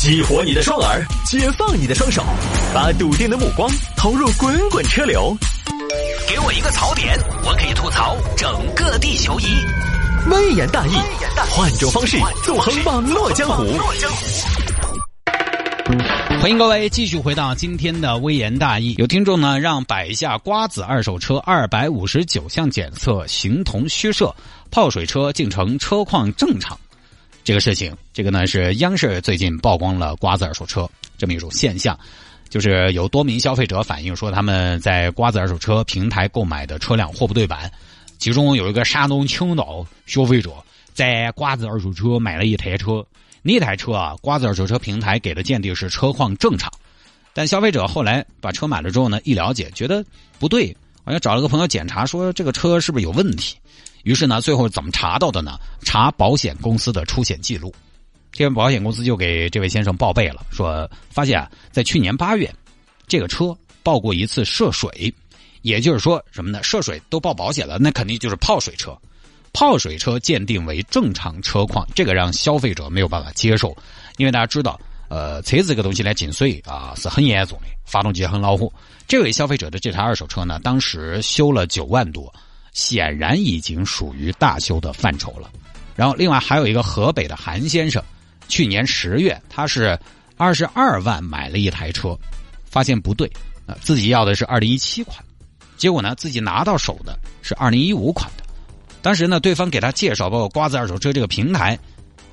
激活你的双耳，解放你的双手，把笃定的目光投入滚滚车流。给我一个槽点，我可以吐槽整个地球仪。微言大义，换种方式纵横网络江湖。欢迎各位继续回到今天的微言大义。有听众呢让摆下瓜子二手车二百五十九项检测形同虚设，泡水车竟成车况正常。这个事情，这个呢是央视最近曝光了瓜子二手车这么一种现象，就是有多名消费者反映说他们在瓜子二手车平台购买的车辆货不对版，其中有一个山东青岛消费者在瓜子二手车买了一台车，那台车啊瓜子二手车平台给的鉴定是车况正常，但消费者后来把车买了之后呢，一了解觉得不对，好像找了个朋友检查说这个车是不是有问题。于是呢，最后怎么查到的呢？查保险公司的出险记录，这边保险公司就给这位先生报备了，说发现啊，在去年八月，这个车报过一次涉水，也就是说什么呢？涉水都报保险了，那肯定就是泡水车，泡水车鉴定为正常车况，这个让消费者没有办法接受，因为大家知道，呃，车子这个东西呢进水啊是很严重的，发动机很恼火。这位消费者的这台二手车呢，当时修了九万多。显然已经属于大修的范畴了。然后，另外还有一个河北的韩先生，去年十月他是二十二万买了一台车，发现不对，啊，自己要的是二零一七款，结果呢自己拿到手的是二零一五款的。当时呢，对方给他介绍，包括瓜子二手车这个平台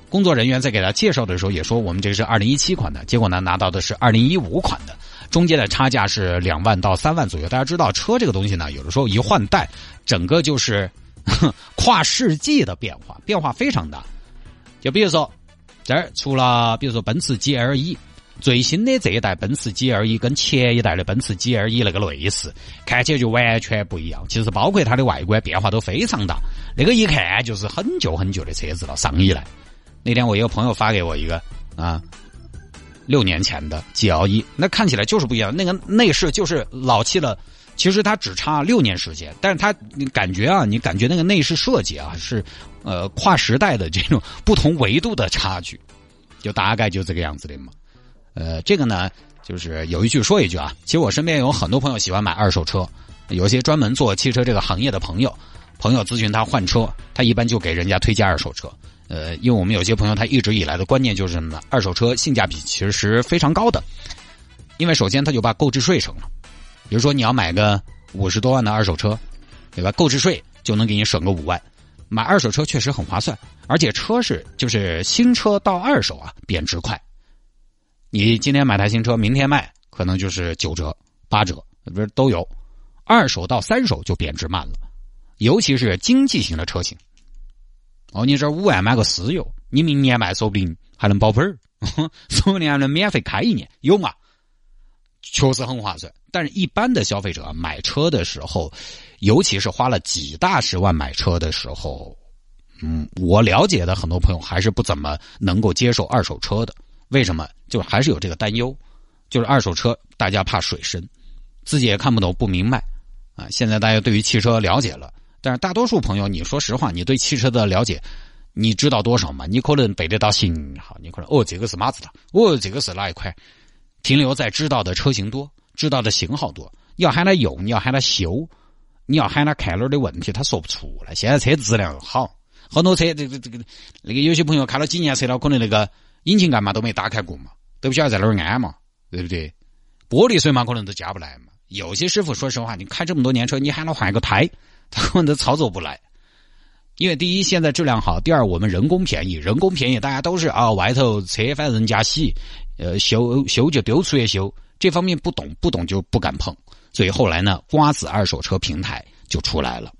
工作人员在给他介绍的时候也说，我们这个是二零一七款的，结果呢拿到的是二零一五款的。中间的差价是两万到三万左右。大家知道车这个东西呢，有的时候一换代，整个就是 跨世纪的变化，变化非常大。就比如说这儿出了，比如说奔驰 GLE 最新的这一代奔驰 GLE 跟前一代的奔驰 GLE 那个类似，看起来就完全不一样。其实包括它的外观变化都非常大，那个一看就是很旧很旧的车子了。上一代那天我一个朋友发给我一个啊。六年前的 G L 一，那看起来就是不一样。那个内饰就是老气了，其实它只差六年时间，但是它你感觉啊，你感觉那个内饰设计啊是呃跨时代的这种不同维度的差距，就大概就这个样子的嘛。呃，这个呢就是有一句说一句啊，其实我身边有很多朋友喜欢买二手车，有些专门做汽车这个行业的朋友，朋友咨询他换车，他一般就给人家推荐二手车。呃，因为我们有些朋友他一直以来的观念就是什么呢？二手车性价比其实是非常高的，因为首先他就把购置税省了，比如说你要买个五十多万的二手车，对吧？购置税就能给你省个五万，买二手车确实很划算，而且车是就是新车到二手啊贬值快，你今天买台新车，明天卖可能就是九折八折，不是都有，二手到三手就贬值慢了，尤其是经济型的车型。哦，你这五万买个私有，你明年卖说不定还能保本儿，说不定还能免费开一年，有嘛？确实很划算。但是，一般的消费者买车的时候，尤其是花了几大十万买车的时候，嗯，我了解的很多朋友还是不怎么能够接受二手车的。为什么？就还是有这个担忧，就是二手车大家怕水深，自己也看不懂不明白啊。现在大家对于汽车了解了。但是大多数朋友，你说实话，你对汽车的了解，你知道多少嘛？你可能背得到型号，你可能哦，这个是马自达，哦，这个是哪一款？停留在知道的车型多，知道的型号多。你要喊他用，你要喊他修，你要喊他看哪儿的问题，他说不出来。现在车质量好，很多车这个这个那个有些朋友开了几年车了，可能那个引擎盖嘛都没打开过嘛，都不晓得在哪儿安嘛，对不对？玻璃水嘛可能都加不来嘛。有些师傅说实话，你开这么多年车，你喊他换个胎。他们都操作不来，因为第一现在质量好，第二我们人工便宜，人工便宜大家都是啊外头车反人家洗，呃修修就丢出去修，这方面不懂不懂就不敢碰，所以后来呢瓜子二手车平台就出来了。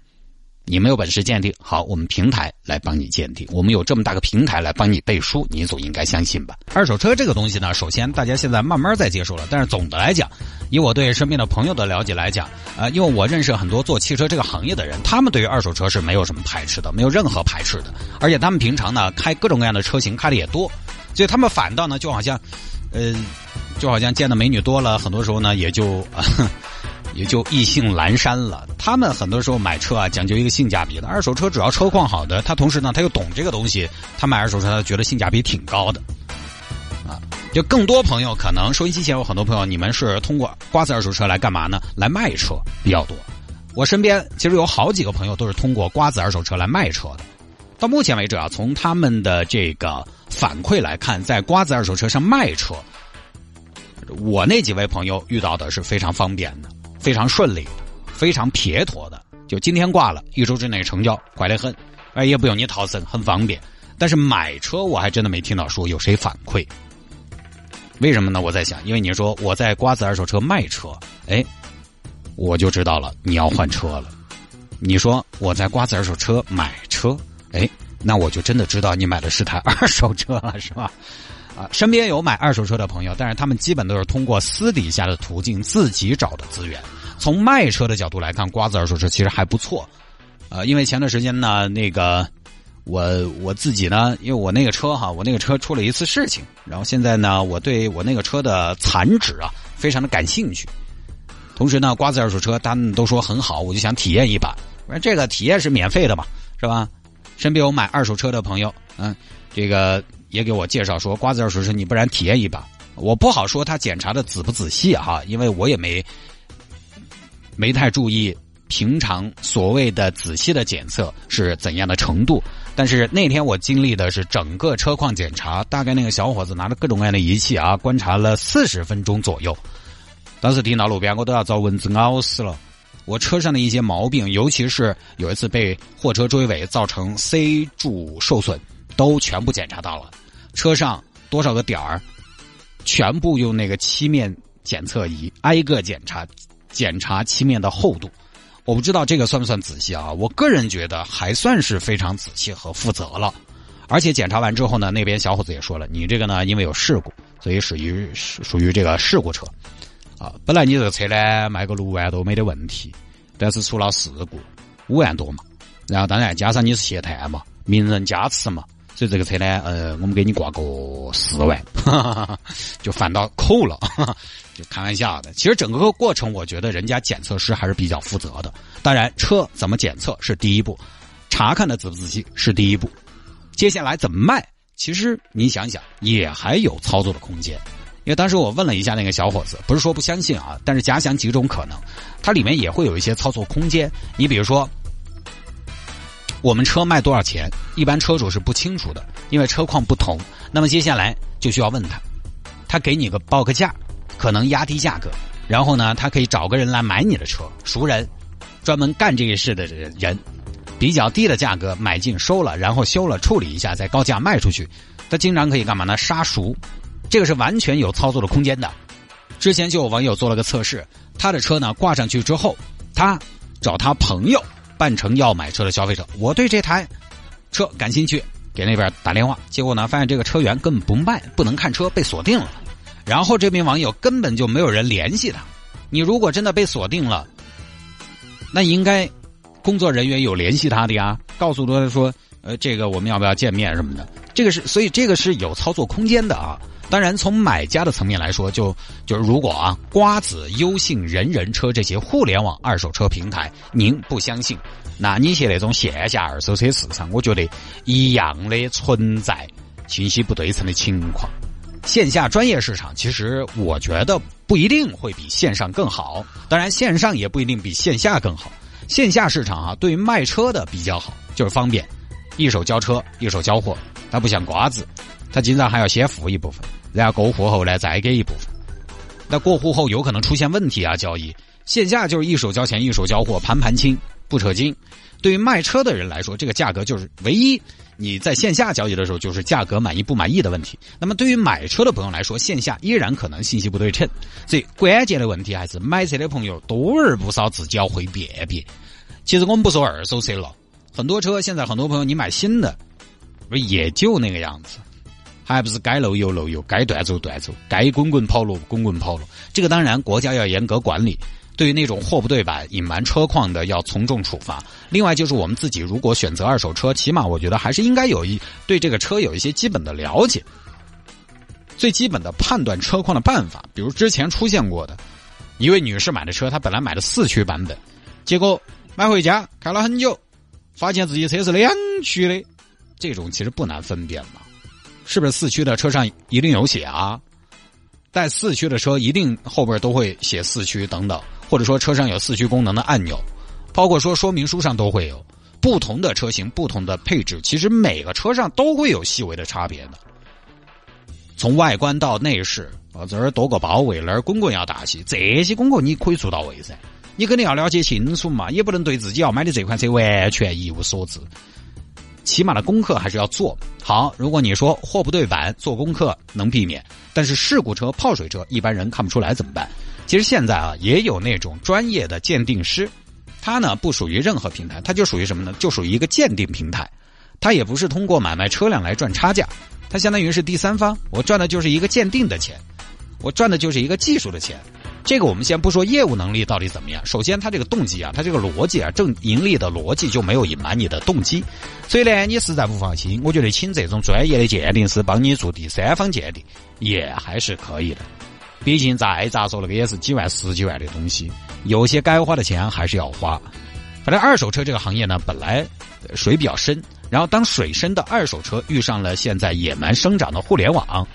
你没有本事鉴定，好，我们平台来帮你鉴定。我们有这么大个平台来帮你背书，你总应该相信吧？二手车这个东西呢，首先大家现在慢慢在接受了，但是总的来讲，以我对身边的朋友的了解来讲，呃，因为我认识很多做汽车这个行业的人，他们对于二手车是没有什么排斥的，没有任何排斥的，而且他们平常呢开各种各样的车型开的也多，所以他们反倒呢就好像，呃，就好像见的美女多了，很多时候呢也就。也就意兴阑珊了。他们很多时候买车啊，讲究一个性价比的。二手车主要车况好的，他同时呢他又懂这个东西，他买二手车他觉得性价比挺高的，啊，就更多朋友可能收音机前有很多朋友，你们是通过瓜子二手车来干嘛呢？来卖车比较多。我身边其实有好几个朋友都是通过瓜子二手车来卖车的。到目前为止啊，从他们的这个反馈来看，在瓜子二手车上卖车，我那几位朋友遇到的是非常方便的、非常顺利、非常撇脱的。就今天挂了，一周之内成交，快得很，哎，也不用你逃生，很方便。但是买车我还真的没听到说有谁反馈。为什么呢？我在想，因为你说我在瓜子二手车卖车，哎，我就知道了你要换车了。你说我在瓜子二手车买车。哎，那我就真的知道你买的是台二手车了，是吧？啊，身边有买二手车的朋友，但是他们基本都是通过私底下的途径自己找的资源。从卖车的角度来看，瓜子二手车其实还不错。呃，因为前段时间呢，那个我我自己呢，因为我那个车哈，我那个车出了一次事情，然后现在呢，我对我那个车的残值啊，非常的感兴趣。同时呢，瓜子二手车他们都说很好，我就想体验一把。我说这个体验是免费的嘛，是吧？身边有买二手车的朋友，嗯，这个也给我介绍说，瓜子二手车你不然体验一把。我不好说他检查的仔不仔细哈，因为我也没没太注意平常所谓的仔细的检测是怎样的程度。但是那天我经历的是整个车况检查，大概那个小伙子拿着各种各样的仪器啊，观察了四十分钟左右。当时听到路边，我都要遭蚊子咬死了。我车上的一些毛病，尤其是有一次被货车追尾造成 C 柱受损，都全部检查到了。车上多少个点儿，全部用那个漆面检测仪挨个检查，检查漆面的厚度。我不知道这个算不算仔细啊？我个人觉得还算是非常仔细和负责了。而且检查完之后呢，那边小伙子也说了，你这个呢因为有事故，所以属于属于这个事故车。啊，本来你这个车呢卖个六万多没得问题，但是出了事故五万多嘛，然后当然加上你是谢探嘛，名人加持嘛，所以这个车呢，呃，我们给你挂个四万，就反倒扣了，就开玩笑的。其实整个过程，我觉得人家检测师还是比较负责的。当然，车怎么检测是第一步，查看的仔不仔细是第一步，接下来怎么卖，其实你想想也还有操作的空间。因为当时我问了一下那个小伙子，不是说不相信啊，但是假想几种可能，它里面也会有一些操作空间。你比如说，我们车卖多少钱，一般车主是不清楚的，因为车况不同。那么接下来就需要问他，他给你个报个价，可能压低价格，然后呢，他可以找个人来买你的车，熟人，专门干这个事的人，比较低的价格买进收了，然后修了处理一下，再高价卖出去。他经常可以干嘛呢？杀熟。这个是完全有操作的空间的。之前就有网友做了个测试，他的车呢挂上去之后，他找他朋友扮成要买车的消费者，我对这台车感兴趣，给那边打电话，结果呢发现这个车源根本不卖，不能看车，被锁定了。然后这名网友根本就没有人联系他。你如果真的被锁定了，那应该工作人员有联系他的呀，告诉他说，呃，这个我们要不要见面什么的。这个是，所以这个是有操作空间的啊。当然，从买家的层面来说，就就是如果啊，瓜子、优信、人人车这些互联网二手车平台，您不相信，那你去那种线下二手车市场，我觉得一样的存在信息不对称的情况。线下专业市场，其实我觉得不一定会比线上更好。当然，线上也不一定比线下更好。线下市场啊，对于卖车的比较好，就是方便，一手交车，一手交货，它不像瓜子，它经常还要先付一部分。然后过户后呢，再给一部分。那过户后有可能出现问题啊，交易线下就是一手交钱一手交货，盘盘清不扯筋。对于卖车的人来说，这个价格就是唯一你在线下交易的时候就是价格满意不满意的问题。那么对于买车的朋友来说，线下依然可能信息不对称。所以关键的问题还是买车的朋友多而不少，自己要会辨别。其实我们不说二手车了，很多车现在很多朋友你买新的，不也就那个样子。还不是该漏油漏油，该断走断走，该滚滚跑路滚滚跑路。这个当然国家要严格管理，对于那种货不对版、隐瞒车况的要从重处罚。另外就是我们自己如果选择二手车，起码我觉得还是应该有一对这个车有一些基本的了解，最基本的判断车况的办法。比如之前出现过的一位女士买的车，她本来买的四驱版本，结果买回家开了很久，发现自己车是两驱的，这种其实不难分辨嘛。是不是四驱的车上一定有写啊？带四驱的车一定后边都会写四驱等等，或者说车上有四驱功能的按钮，包括说说明书上都会有。不同的车型、不同的配置，其实每个车上都会有细微的差别的。从外观到内饰，啊这儿多个包围，那儿滚滚要大气，这些功课你可以做到位噻。你肯定要了解清楚嘛，也不能对自己要买的这款车完全一无所知。起码的功课还是要做好。如果你说货不对版，做功课能避免，但是事故车、泡水车，一般人看不出来怎么办？其实现在啊，也有那种专业的鉴定师，他呢不属于任何平台，他就属于什么呢？就属于一个鉴定平台，他也不是通过买卖车辆来赚差价，他相当于是第三方，我赚的就是一个鉴定的钱，我赚的就是一个技术的钱。这个我们先不说业务能力到底怎么样，首先他这个动机啊，他这个逻辑啊，正盈利的逻辑就没有隐瞒你的动机，所以呢，你实在不放心，我觉得请这种专业的鉴定师帮你做第三方鉴定也还是可以的。毕竟再咋说那个也是几万、十几万的东西，有些该花的钱还是要花。反正二手车这个行业呢，本来水比较深，然后当水深的二手车遇上了现在野蛮生长的互联网，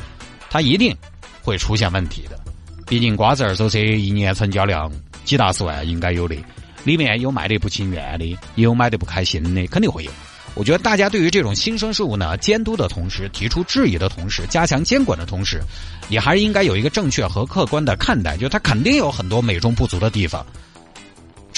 它一定会出现问题的。毕竟瓜子二手车一年成交量几大十万应该有的，里面有卖的不情愿的，也有买的不开心的，肯定会有。我觉得大家对于这种新生事物呢，监督的同时，提出质疑的同时，加强监管的同时，也还是应该有一个正确和客观的看待，就它肯定有很多美中不足的地方。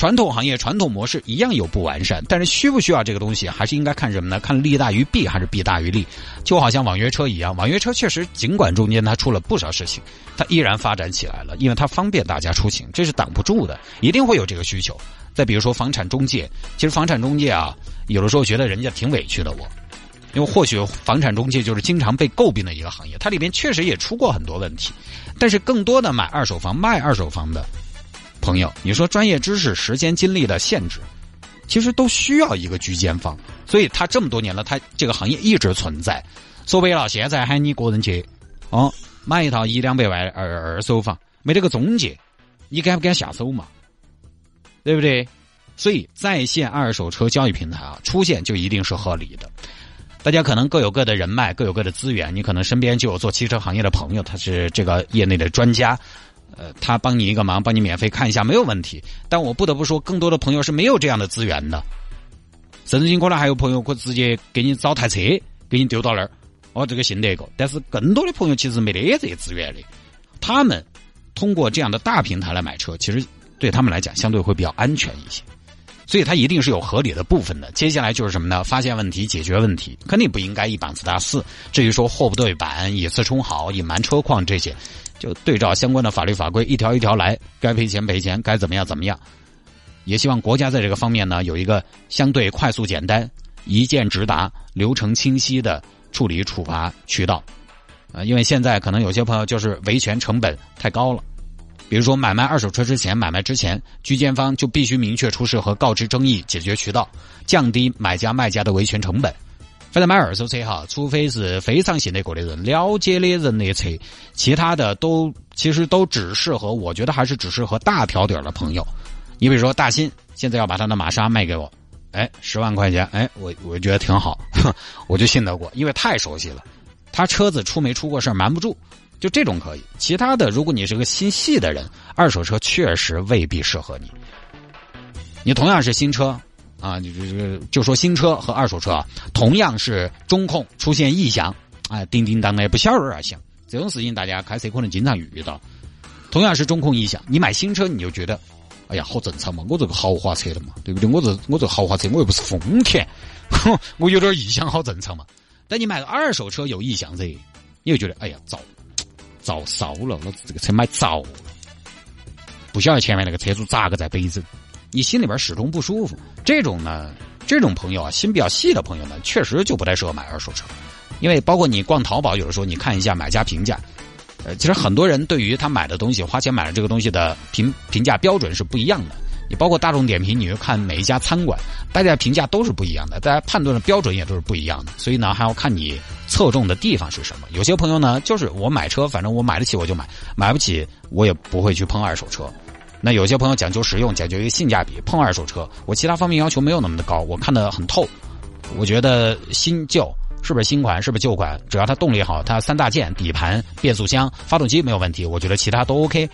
传统行业、传统模式一样有不完善，但是需不需要这个东西，还是应该看什么呢？看利大于弊还是弊大于利？就好像网约车一样，网约车确实尽管中间它出了不少事情，它依然发展起来了，因为它方便大家出行，这是挡不住的，一定会有这个需求。再比如说房产中介，其实房产中介啊，有的时候觉得人家挺委屈的，我，因为或许房产中介就是经常被诟病的一个行业，它里面确实也出过很多问题，但是更多的买二手房、卖二手房的。朋友，你说专业知识、时间、精力的限制，其实都需要一个居间方，所以他这么多年了，他这个行业一直存在。说白了，现在喊你个人去，哦，买一套一两百万二二手房，没得个中介，你敢不敢下手嘛？对不对？所以在线二手车交易平台啊，出现就一定是合理的。大家可能各有各的人脉，各有各的资源，你可能身边就有做汽车行业的朋友，他是这个业内的专家。呃，他帮你一个忙，帮你免费看一下没有问题。但我不得不说，更多的朋友是没有这样的资源的。甚至可能还有朋友会直接给你找台车，给你丢到那儿，哦，这个信得过。但是更多的朋友其实没得这些资源的。他们通过这样的大平台来买车，其实对他们来讲相对会比较安全一些。所以它一定是有合理的部分的。接下来就是什么呢？发现问题，解决问题，肯定不应该一棒子打死。至于说货不对板、以次充好、隐瞒车况这些。就对照相关的法律法规一条一条来，该赔钱赔钱，该怎么样怎么样。也希望国家在这个方面呢有一个相对快速简单、一键直达、流程清晰的处理处罚渠道。啊，因为现在可能有些朋友就是维权成本太高了。比如说买卖二手车之前，买卖之前，居间方就必须明确出示和告知争议解决渠道，降低买家卖家的维权成本。反正买二手车哈，除非是非常信得过的人、了解的人的车，其他的都其实都只适合，我觉得还是只适合大条点的朋友。你比如说大新现在要把他的玛莎卖给我，哎，十万块钱，哎，我我觉得挺好，我就信得过，因为太熟悉了。他车子出没出过事瞒不住，就这种可以。其他的，如果你是个心细的人，二手车确实未必适合你。你同样是新车。啊，你这个就说新车和二手车啊，同样是中控出现异响，哎，叮叮当的不小儿响，这种事情大家开车可能经常遇到。同样是中控异响，你买新车你就觉得，哎呀，好正常嘛，我这个豪华车的嘛，对不对？我这我这豪华车我又不是丰田，我有点异响好正常嘛。但你买个二手车有异响噻，你就觉得，哎呀，糟糟烧了，老子这个车买早了，不晓得前面那个车主咋个在背着。你心里边始终不舒服，这种呢，这种朋友啊，心比较细的朋友呢，确实就不太适合买二手车，因为包括你逛淘宝，有的时候你看一下买家评价，呃，其实很多人对于他买的东西，花钱买的这个东西的评评价标准是不一样的。你包括大众点评，你去看每一家餐馆，大家评价都是不一样的，大家判断的标准也都是不一样的。所以呢，还要看你侧重的地方是什么。有些朋友呢，就是我买车，反正我买得起我就买，买不起我也不会去碰二手车。那有些朋友讲究实用，讲究一个性价比，碰二手车，我其他方面要求没有那么的高，我看得很透。我觉得新旧是不是新款，是不是旧款，只要它动力好，它三大件、底盘、变速箱、发动机没有问题，我觉得其他都 OK。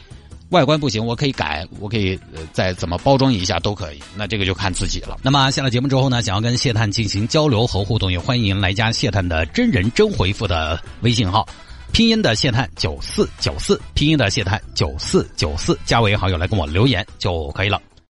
外观不行，我可以改，我可以再怎么包装一下都可以。那这个就看自己了。那么下了节目之后呢，想要跟谢探进行交流和互动，也欢迎来加谢探的真人真回复的微信号，拼音的谢探九四九四，拼音的谢探九四九四，加为好友来跟我留言就可以了。